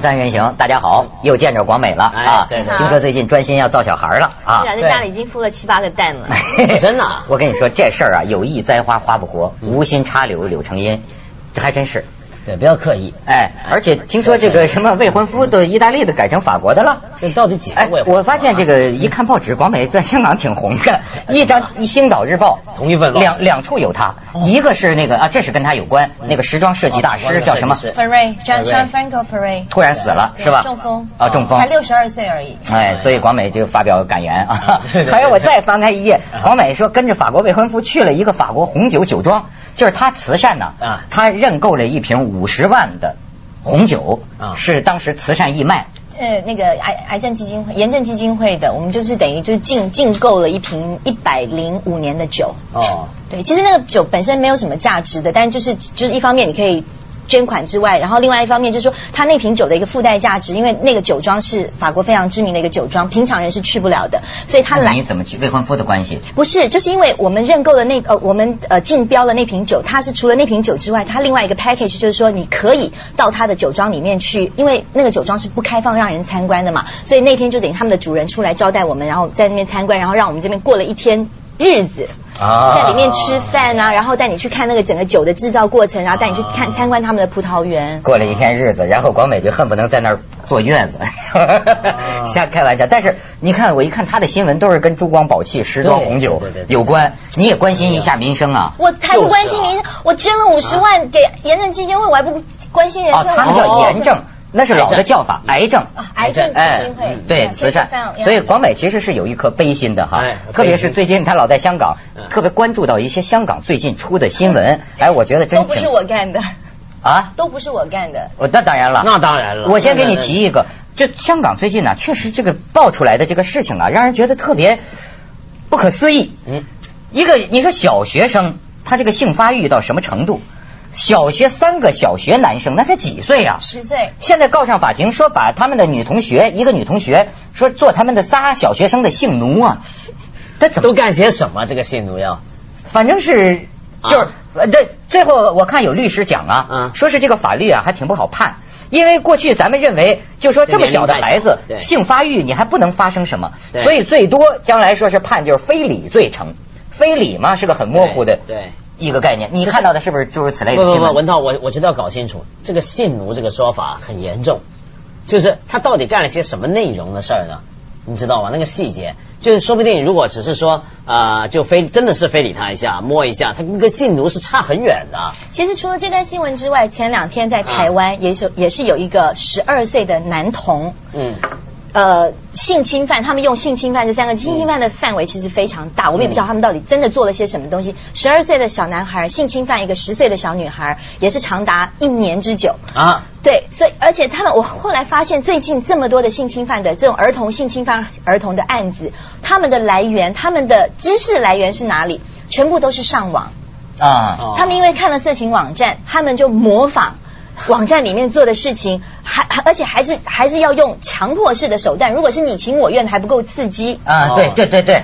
三人行，大家好，又见着广美了啊！对对听说最近专心要造小孩了啊！在家里已经孵了七八个蛋了。真的啊 我跟你说这事儿啊，有意栽花花不活，无心插柳柳成荫，这还真是。对，不要刻意。哎，而且听说这个什么未婚夫都意大利的改成法国的了。这到底几个哎未，婚？我发现这个一看报纸，广美在香港挺红的，一张《星岛日报》同一份两两处有他，一个是那个啊，这是跟他有关，那个时装设计大师哦叫什么？突然死了是吧？中风啊，中风才。六十二岁而已。哎，所以广美就发表感言还有我再翻开一页，广美说跟着法国未婚夫去了一个法国红酒酒庄，就是他慈善呢啊，他认购了一瓶五十万的红酒啊，是当时慈善义卖。呃，那个癌癌症基金会、炎症基金会的，我们就是等于就是进进购了一瓶一百零五年的酒。哦，对，其实那个酒本身没有什么价值的，但是就是就是一方面你可以捐款之外，然后另外一方面就是说他那瓶酒的一个附带价值，因为那个酒庄是法国非常知名的一个酒庄，平常人是去不了的，所以他来你怎么去未婚夫的关系？不是，就是因为我们认购的那呃，我们呃竞标的那瓶酒，它是除了那瓶酒之外，它另外一个 package 就是说，你可以到他的酒庄里面去，因为那个酒庄是不开放让人参观的嘛，所以那天就等于他们的主人出来招待我们，然后在那边参观，然后让我们这边过了一天日子。啊在里面吃饭啊，然后带你去看那个整个酒的制造过程，然后带你去看参观他们的葡萄园。过了一天日子，然后广美就恨不能在那儿坐月子，瞎开玩笑。但是你看，我一看他的新闻都是跟珠光宝气、时装红酒有关，你也关心一下民生啊。我才不关心民生，我捐了五十万给炎症基金会，我还不关心人哦，生。他们叫哦炎症，那是老的叫法，癌症。啊癌症基金会哎，对，嗯慈善，所以广美其实是有一颗悲心的哈哎，特别是最近他老在香港嗯，特别关注到一些香港最近出的新闻，哎，我觉得真都不是我干的，啊，都不是我干的。我那当然了，那当然了。我先给你提一个，就香港最近呢，确实这个爆出来的这个事情啊，让人觉得特别不可思议。嗯，一个你说小学生他这个性发育到什么程度？小学三个小学男生那才几岁啊？十岁，现在告上法庭说把他们的女同学，一个女同学说做他们的仨小学生的性奴啊，他怎么都干些什么？这个性奴要？反正是就是、啊。呃对，最后我看有律师讲啊，嗯说是这个法律啊还挺不好判，因为过去咱们认为就说这么小的孩子性发育你还不能发生什么，对。所以最多将来说是判就是非礼罪成，非礼嘛是个很模糊的对对一个概念，你看到的是不是诸如此类不不不，的新闻？文涛，我我觉得要搞清楚这个性奴这个说法很严重，就是他到底干了些什么内容的事儿呢？你知道吗？那个细节，就是说不定如果只是说啊、呃就非真的是非礼他一下，摸一下，他跟个性奴是差很远的。其实除了这段新闻之外，前两天在台湾也是、也是有一个十二岁的男童，嗯，呃，性侵犯，他们用性侵犯这三个，性侵犯的范围其实非常大，我们也不知道他们到底真的做了些什么东西。十二岁的小男孩性侵犯一个十岁的小女孩，也是长达一年之久。啊，对，所以而且他们，我后来发现最近这么多的性侵犯的这种儿童性侵犯儿童的案子，他们的来源，他们的知识来源是哪里？全部都是上网。啊，哦他们因为看了色情网站，他们就模仿网站里面做的事情，还还而且还是还是要用强迫式的手段。如果是你情我愿，还不够刺激。啊，哦对对对对，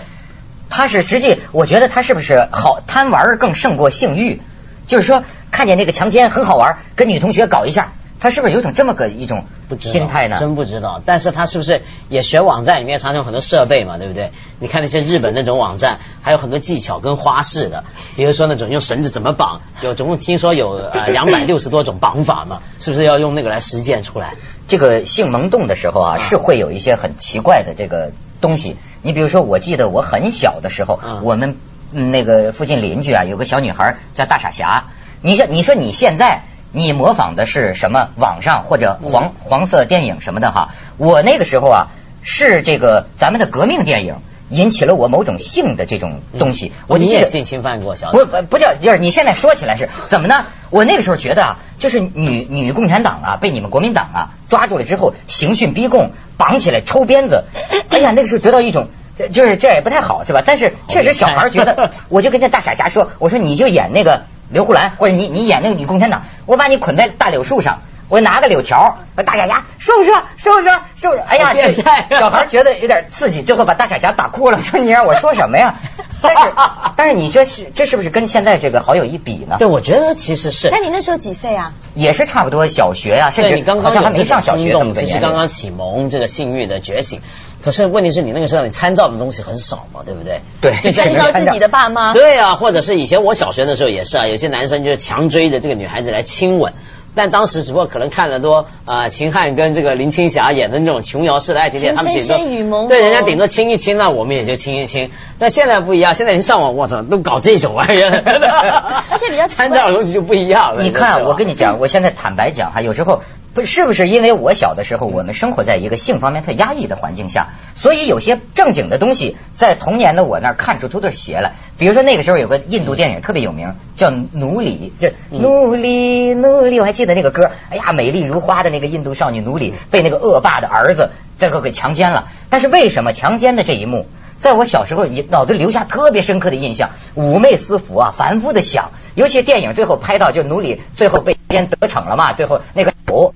他是实际，我觉得他是不是好贪玩儿更胜过性欲？就是说，看见那个强奸很好玩儿，跟女同学搞一下，他是不是有种这么个一种不知心态呢？真不知道。但是他是不是也学网站里面常常有很多设备嘛，对不对？你看那些日本那种网站，还有很多技巧跟花式的，比如说那种用绳子怎么绑，有总共听说有呃 两百六十多种绑法嘛，是不是要用那个来实践出来？这个性萌动的时候啊，啊是会有一些很奇怪的这个东西。你比如说，我记得我很小的时候，嗯我们嗯那个附近邻居啊，有个小女孩叫大傻侠。你说，你说你现在你模仿的是什么？网上或者黄、黄色电影什么的哈？我那个时候啊，是这个咱们的革命电影引起了我某种性的这种东西。我就记得你也性侵犯过小不不不叫，就是你现在说起来是 怎么呢？我那个时候觉得啊，就是女女共产党啊，被你们国民党啊抓住了之后，刑讯逼供，绑起来抽鞭子，哎呀，那个时候得到一种。就是这也不太好是吧？但是确实小孩觉得，我就跟那大傻侠说，我说你就演那个刘胡兰，或者你你演那个女共产党，我把你捆在大柳树上，我拿个柳条，大傻侠收拾收拾收拾，哎呀，变态这小孩觉得有点刺激，最后把大傻侠打哭了，说你让我说什么呀？但是 但是你说是这是不是跟现在这个好友一比呢？对，我觉得其实是那你那时候几岁啊？也是差不多小学啊、甚至你刚刚好像还没上小学其实刚刚启蒙这个性欲的觉醒。可是问题是你那个时候你参照的东西很少嘛，对不对？对就像参照自己的爸妈。对啊，或者是以前我小学的时候也是啊，有些男生就是强追着这个女孩子来亲吻。但当时只不过可能看了多啊、呃秦汉跟这个林青霞演的那种琼瑶式的爱情片，他们顶多情深深雨蒙对人家顶多亲一亲，那我们也就亲一亲。但现在不一样，现在人上网，我操，都搞这种玩意儿，而且比较参照的东西就不一样了。你看，我跟你你讲，我现在坦白讲哈，有时候不是不是因为我小的时候我们生活在一个性方面特压抑的环境下，所以有些正经的东西在童年的我那儿看出都是邪来。比如说那个时候有个印度电影特别有名，叫《奴隶》，就嗯奴隶奴隶，我还记得那个歌，哎呀，美丽如花的那个印度少女奴隶被那个恶霸的儿子这个给强奸了。但是为什么强奸的这一幕？在我小时候也脑子留下特别深刻的印象，妩媚思服啊，反复的想，尤其电影最后拍到就奴隶最后被奸得逞了嘛，最后那个手咔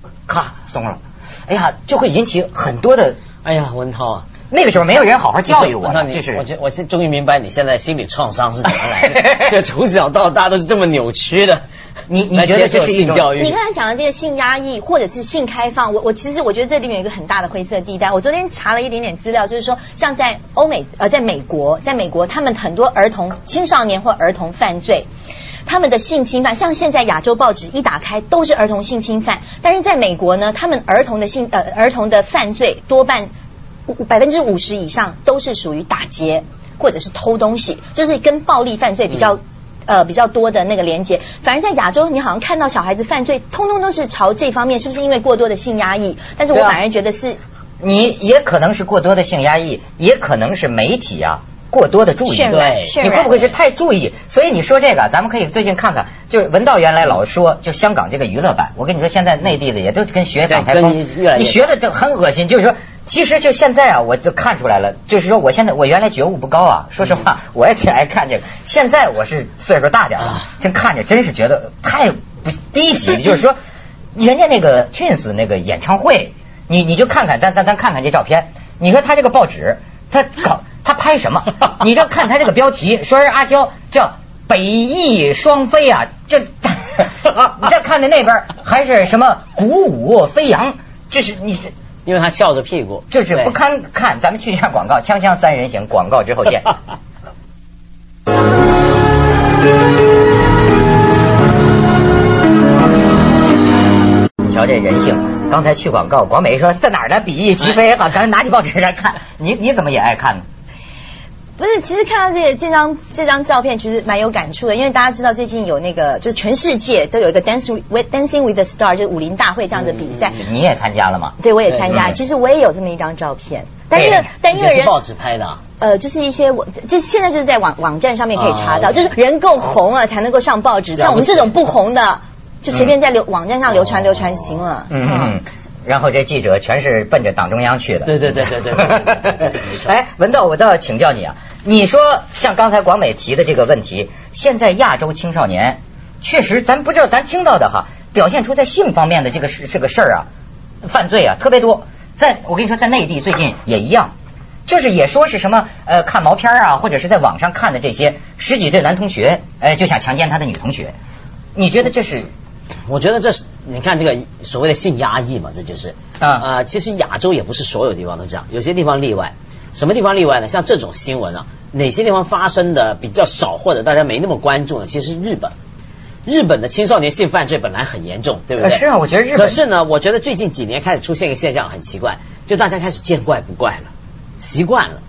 松了，哎呀，就会引起很多的。哎呀，文涛啊。那个时候没有人好好教育我那，你这是我觉我现终于明白你现在心理创伤是怎么来的，这从小到大都是这么扭曲的。你你觉得接受这是一种性教育？你刚才讲的这个性压抑或者是性开放，我我其实我觉得这里面有一个很大的灰色地带。我昨天查了一点点资料，就是说像在欧美呃，在美国，在美国他们很多儿童、青少年或儿童犯罪。他们的性侵犯，像现在亚洲报纸一打开都是儿童性侵犯，但是在美国呢，他们儿童的性呃儿童的犯罪多半百分之五十以上都是属于打劫或者是偷东西，就是跟暴力犯罪比较、呃比较多的那个连接。反而在亚洲，你好像看到小孩子犯罪，通通都是朝这方面，是不是因为过多的性压抑？但是我反而觉得是你也可能是过多的性压抑，也可能是媒体啊过多的注意。对。你会不会是太注意？所以你说这个，咱们可以最近看看，就是文道原来老说，就香港这个娱乐版，我跟你说，现在内地的也都跟学港台风你学的就很恶心。就是说，其实就现在啊，我就看出来了，就是说我现在我原来觉悟不高啊，说实话，我也挺爱看这个。现在我是岁数大点了啊，真看着真是觉得太不低级，就是说，人家那个 Twins 那个演唱会，你你就看看，咱咱咱看看这照片，你说他这个报纸，他搞他拍什么？你这看他这个标题，说是阿娇叫北翼双飞啊，这 你再看的那边还是什么鼓舞飞扬，这是你是因为他笑着屁股，对这是不堪看。咱们去一下广告，锵锵三人行，广告之后见。瞧这人性，刚才去广告，广美说在哪儿呢？比翼齐飞，好，咱拿起报纸来看。你你怎么也爱看呢？不是，其实看到这个这张这张照片，其实蛮有感触的，因为大家知道最近有那个，就是全世界都有一个 Dancing with Dancing with the Star，就是武林大会这样的比赛。你也参加了吗？对，我也参加。其实我也有这么一张照片，但因为但因为人报纸拍的、啊。呃，就是一些我这现在就是在网网站上面可以查到，哦就是人够红了才能够上报纸，像我们这种不红的，就随便在流网站上流传流传行了。嗯嗯。然后这记者全是奔着党中央去的。对对对对对。哎，文道，我倒要请教你啊！你说像刚才广美提的这个问题，现在亚洲青少年确实，咱不知道，咱听到的哈，表现出在性方面的这个是这个事儿啊，犯罪啊特别多。在，我跟你说，在内地最近也一样，就是也说是什么呃，看毛片啊，或者是在网上看的这些十几岁男同学，哎，就想强奸他的女同学。你觉得这是？我觉得这是你看这个所谓的性压抑嘛，这就是啊呃其实亚洲也不是所有地方都这样，有些地方例外。什么地方例外呢？像这种新闻啊，哪些地方发生的比较少，或者大家没那么关注呢？其实是日本。日本的青少年性犯罪本来很严重，对不对？呃是啊我觉得日本可是呢，我觉得最近几年开始出现一个现象，很奇怪，就大家开始见怪不怪了，习惯了。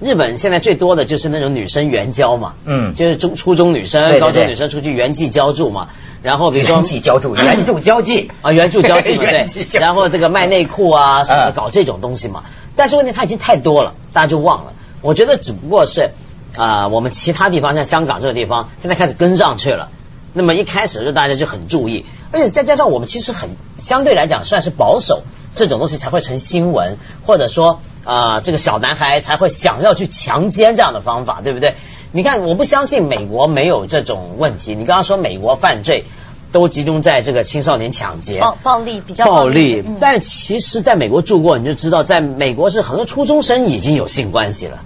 日本现在最多的就是那种女生援交嘛，嗯。就是中初中女生、对对高中女生出去援妓交助嘛，然后比如说援妓交助，援助交际。啊，援助交际嘛，援助交际对，然后这个卖内裤啊什么搞这种东西嘛。但是问题它已经太多了，大家就忘了。我觉得只不过是啊、我们其他地方像香港这个地方，现在开始跟上去了。那么一开始就大家就很注意，而且再加上我们其实很相对来讲算是保守，这种东西才会成新闻，或者说啊、这个小男孩才会想要去强奸这样的方法，对不对？你看，我不相信美国没有这种问题。你刚刚说美国犯罪。都集中在这个青少年抢劫、暴暴力比较暴力嗯。但其实，在美国住过，你就知道，在美国是很多初中生已经有性关系了，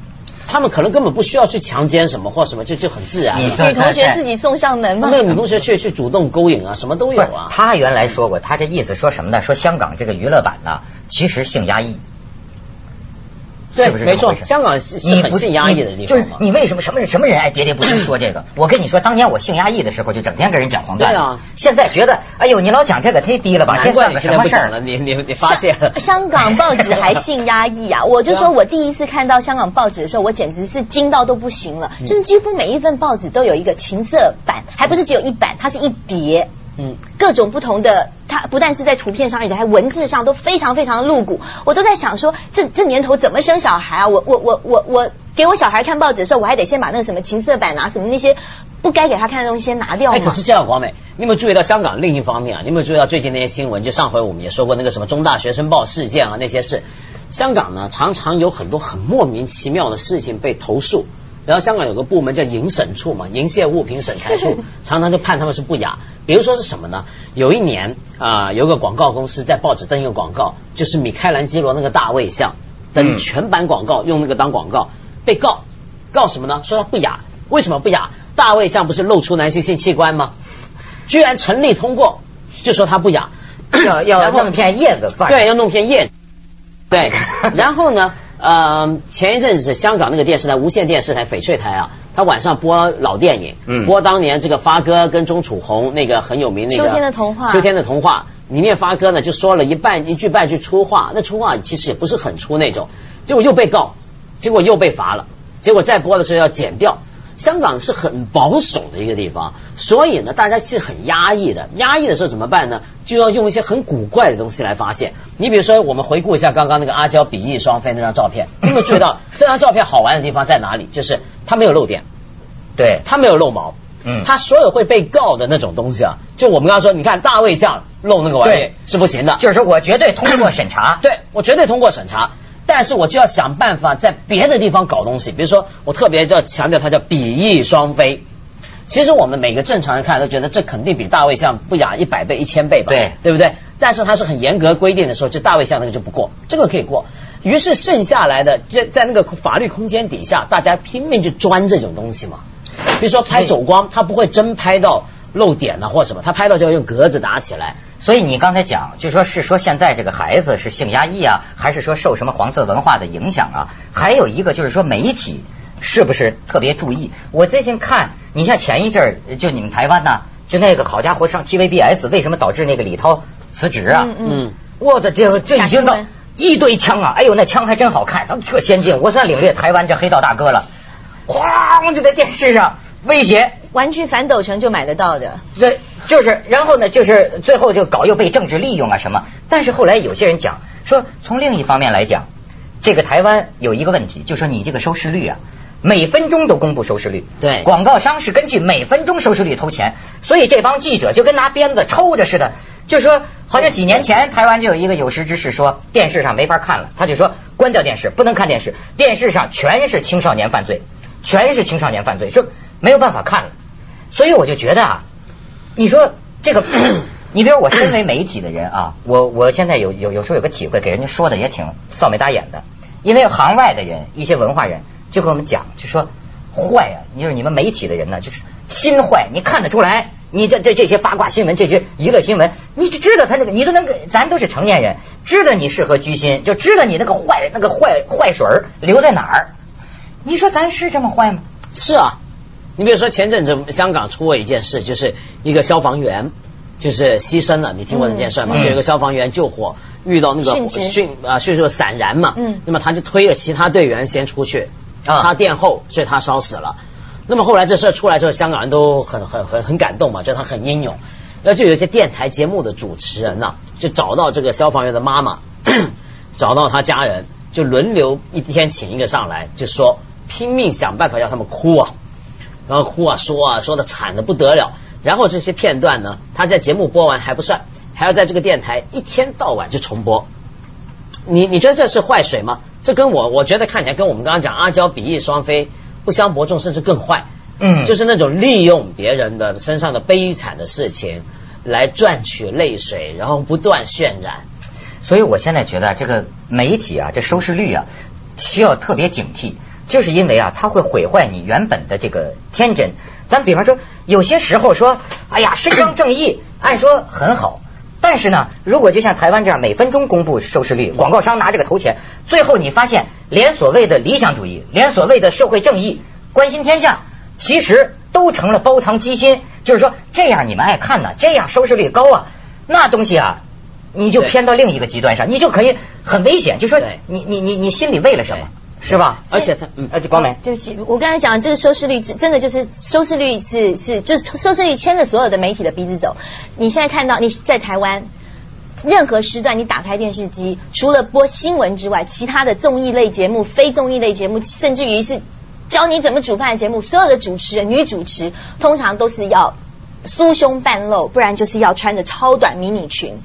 他们可能根本不需要去强奸什么或什么，就就很自然女同学自己送上门吗？那个女同学去去主动勾引啊，什么都有啊。他原来说过，他这意思说什么呢？说香港这个娱乐版呢，其实性压抑。对是不是没错香港是是你不很性压抑的地方就是你为什么什么人什么人爱喋喋不休说这个？我跟你说，当年我性压抑的时候，就整天跟人讲黄段子。对啊现在觉得，哎呦，你老讲这个忒低了吧？这算个难怪你现什么事儿了，？你你你发现了。香港报纸还性压抑啊！我就说我第一次看到香港报纸的时候，我简直是惊到都不行了。嗯就是几乎每一份报纸都有一个情色版，还不是只有一版，它是一叠。嗯，各种不同的，它不但是在图片上，而且还文字上都非常非常露骨。我都在想说，这这年头怎么生小孩啊？我我我我我给我小孩看报纸的时候，我还得先把那个什么情色版啊，什么那些不该给他看的东西先拿掉哎，可。是这样，广美，你有没有注意到香港另一方面啊？你有没有注意到最近那些新闻？就上回我们也说过那个什么中大学生报事件啊，那些事。香港呢，常常有很多很莫名其妙的事情被投诉。然后香港有个部门叫营审处嘛，营械物品审裁处，常常就判他们是不雅。比如说是什么呢？有一年啊、有个广告公司在报纸登一个广告，就是米开朗基罗那个大卫像登嗯全版广告，用那个当广告，被告告什么呢？说他不雅，为什么不雅？大卫像不是露出男性性器官吗？居然成立通过，就说他不雅，要要弄片叶子。对，要弄片叶子。对，然后呢，呃，前一阵子香港那个电视台无线电视台翡翠台啊，他晚上播老电影，嗯播当年这个发哥跟钟楚红那个很有名那个秋天的童话秋天的童话里面发哥呢就说了一半一句半句粗话，那粗话其实也不是很粗那种，结果又被告，结果又被罚了，结果再播的时候要剪掉。香港是很保守的一个地方，所以呢，大家是很压抑的。压抑的时候怎么办呢？就要用一些很古怪的东西来发现。你比如说，我们回顾一下刚刚那个阿娇比翼双飞那张照片，你有没有注意到 这张照片好玩的地方在哪里？就是它没有漏点，对，它没有漏毛，嗯它所有会被告的那种东西啊，就我们刚刚说，你看大卫像漏那个玩意对是不行的，就是说我绝对通过审查。对我绝对通过审查，但是我就要想办法在别的地方搞东西，比如说我特别要强调它叫比翼双飞。其实我们每个正常人看都觉得这肯定比大卫像不雅一百倍、一千倍吧，对对不对？但是它是很严格规定的时候，就大卫像那个就不过，这个可以过。于是剩下来的，在在那个法律空间底下，大家拼命去钻这种东西嘛。比如说拍走光，他不会真拍到漏点啊或什么，他拍到就要用格子打起来。所以你刚才讲，就说是说现在这个孩子是性压抑啊，还是说受什么黄色文化的影响啊？还有一个就是说媒体是不是特别注意？我最近看，你像前一阵儿就你们台湾呐、就那个好家伙上 TVBS，为什么导致那个李涛辞职啊？嗯嗯，我的这个这已经到一堆枪啊！哎呦，那枪还真好看，咱们特先进，我算领略台湾这黑道大哥了。哐就在电视上威胁，玩具反斗城就买得到的。对，就是，然后呢，就是最后就搞又被政治利用啊什么。但是后来有些人讲说，从另一方面来讲，这个台湾有一个问题，就说你这个收视率啊，每分钟都公布收视率，对广告商是根据每分钟收视率投钱，所以这帮记者就跟拿鞭子抽着似的，就说好像几年前台湾就有一个有识之士说电视上没法看了，他就说关掉电视，不能看电视，电视上全是青少年犯罪，全是青少年犯罪，说没有办法看了。所以我就觉得啊，你说这个，你比如我身为媒体的人啊，我我现在有有有时候有个体会，给人家说的也挺臊眉大眼的，因为行外的人，一些文化人就跟我们讲，就说坏啊，你就是你们媒体的人呢，就是心坏，你看得出来。你这这这些八卦新闻，这些娱乐新闻，你就知道他那个，你都能给，咱都是成年人，知道你适合居心，就知道你那个坏那个坏坏水儿留在哪儿。你说咱是这么坏吗？是啊，你比如说前阵子香港出过一件事，就是一个消防员就是牺牲了，你听过那件事吗？嗯就有一个消防员救火遇到那个殉职殉啊殉职散燃嘛，嗯那么他就推着其他队员先出去，啊他殿后，所以他烧死了。那么后来这事儿出来之后，香港人都很很很很感动嘛，觉得他很英勇。那就有一些电台节目的主持人呐、就找到这个消防员的妈妈，找到他家人，就轮流一天请一个上来，就说拼命想办法让他们哭啊，然后哭啊说啊说的惨的不得了。然后这些片段呢，他在节目播完还不算，还要在这个电台一天到晚就重播。你你觉得这是坏水吗？这跟我我觉得看起来跟我们刚刚讲阿娇比翼双飞不相伯仲，甚至更坏。嗯就是那种利用别人的身上的悲惨的事情，来赚取泪水，然后不断渲染。所以我现在觉得这个媒体啊，这收视率啊，需要特别警惕，就是因为啊，它会毁坏你原本的这个天真。咱比方说，有些时候说，哎呀，伸张正义，按说很好。但是呢，如果就像台湾这样每分钟公布收视率，广告商拿这个投钱，最后你发现，连所谓的理想主义，连所谓的社会正义、关心天下，其实都成了包藏机心。就是说，这样你们爱看呢，这样收视率高啊，那东西啊，你就偏到另一个极端上，你就可以很危险。就说你你你你心里为了什么？是吧？而且他，呃，光美，对不起，我刚才讲这个收视率，真的就是收视率是是，就是收视率牵着所有的媒体的鼻子走。你现在看到你在台湾任何时段，你打开电视机，除了播新闻之外，其他的综艺类节目、非综艺类节目，甚至于是教你怎么煮饭的节目，所有的主持人、女主持，通常都是要酥胸半露，不然就是要穿着超短迷你裙，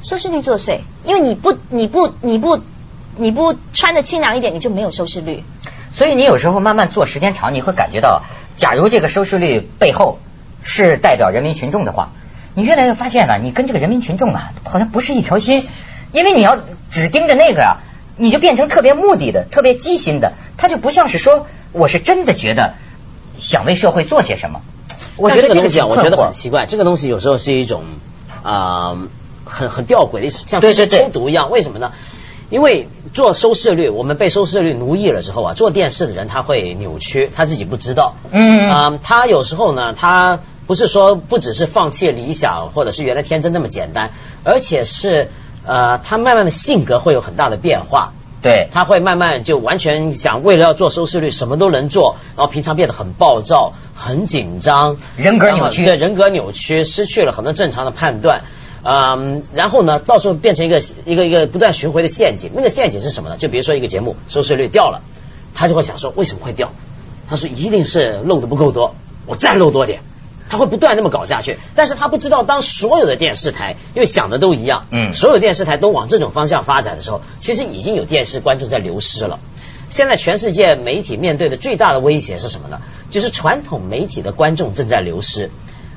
收视率作祟，因为你不，你不，你不。你不穿的清凉一点，你就没有收视率。所以你有时候慢慢做时间长，你会感觉到，假如这个收视率背后是代表人民群众的话，你越来越发现了，你跟这个人民群众啊，好像不是一条心。因为你要只盯着那个啊，你就变成特别目的的、特别机心的，他就不像是说我是真的觉得想为社会做些什么。我觉得这个东西啊，我觉得很奇怪。这个东西有时候是一种啊，很很吊诡的，像吃抽毒一样。为什么呢？因为做收视率，我们被收视率奴役了之后啊，做电视的人他会扭曲，他自己不知道。嗯啊，他有时候呢，他不是说不只是放弃理想，或者是原来天真那么简单，而且是呃，他慢慢的性格会有很大的变化。对，他会慢慢就完全想为了要做收视率，什么都能做，然后平常变得很暴躁、很紧张，人格扭曲，对，人格扭曲，失去了很多正常的判断。嗯，然后呢，到时候变成一个一个一个不断巡回的陷阱。那个陷阱是什么呢？就比如说一个节目收视率掉了，他就会想说为什么会掉？他说一定是漏的不够多，我再漏多点。他会不断那么搞下去。但是他不知道，当所有的电视台因为想的都一样，嗯，所有电视台都往这种方向发展的时候，其实已经有电视观众在流失了。现在全世界媒体面对的最大的威胁是什么呢？就是传统媒体的观众正在流失。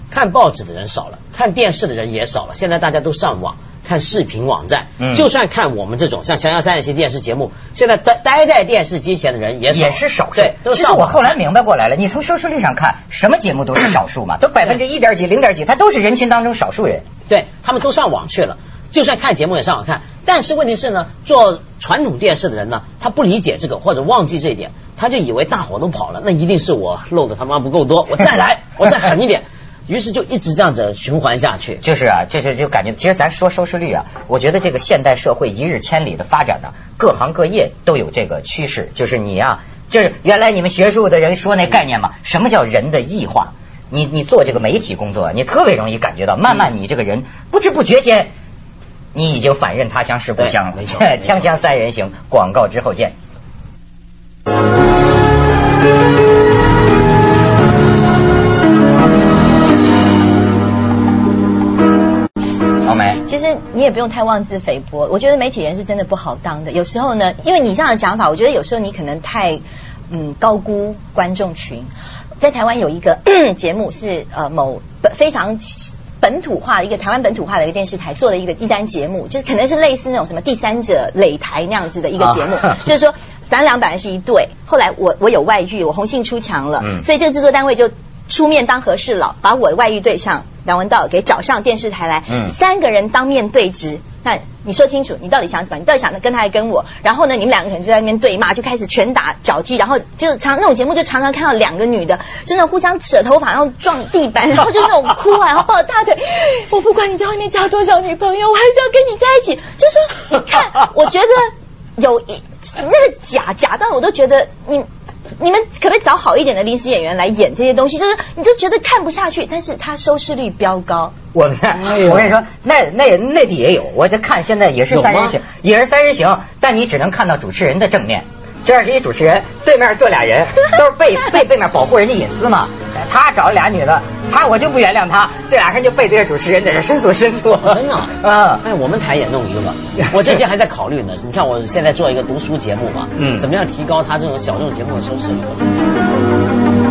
看报纸的人少了，看电视的人也少了。现在大家都上网看视频网站，就算看我们这种像《锵锵三人行》电视节目，现在待待在电视机前的人也也是少数。对，其实我后来明白过来了，你从收视率上看，什么节目都是少数嘛，都百分之一点几、零点几，它都是人群当中少数人。对他们都上网去了，就算看节目也上网看。但是问题是呢，做传统电视的人呢，他不理解这个或者忘记这一点，他就以为大伙都跑了，那一定是我漏的他妈不够多，我再来，我再狠一点。于是就一直这样子循环下去，就是啊，就是就感觉，其实咱说收视率啊，我觉得这个现代社会一日千里的发展呢，各行各业都有这个趋势，就是你呀，就是原来你们学术的人说那概念嘛，什么叫人的异化？你你做这个媒体工作，你特别容易感觉到，慢慢你这个人不知不觉间，你已经反认他乡是故乡了。锵锵三人行，广告之后见。实你也不用太妄自菲薄，我觉得媒体人是真的不好当的。有时候呢，因为你这样的讲法，我觉得有时候你可能太嗯高估观众群。在台湾有一个 节目是呃某非常本土化的一个台湾本土化的一个电视台做的一个一单节目，就是可能是类似那种什么第三者擂台那样子的一个节目，就是说咱俩本来是一对，后来我我有外遇，我红杏出墙了，所以这个制作单位就。出面当和事佬，把我的外遇对象梁文道给找上电视台来，三个人当面对质。那你说清楚，你到底想怎么？你到底想跟他，还跟我？然后呢，你们两个人就在那边对骂，就开始拳打脚踢，然后就常那种节目就常常看到两个女的，真的互相扯头发，然后撞地板，然后就那种哭啊，然后抱着大腿。我不管你在外面交多少女朋友，我还是要跟你在一起。就说你看，我觉得有一那个假假到我都觉得你。你们可不可以找好一点的临时演员来演这些东西？就是你就觉得看不下去，但是它收视率飙高。我们我跟你说，那那内地也有，我在看现在也是三人行，也是三人行，但你只能看到主持人的正面。这儿是一主持人，对面坐俩人，都是背背背面保护人家隐私嘛。他找了俩女的，他我就不原谅他。这俩人就背对着主持人在这申诉申诉。真的 啊？哎，我们台也弄一个吧。我最近还在考虑呢。你看我现在做一个读书节目嘛，嗯，怎么样提高他这种小众节目的收视率？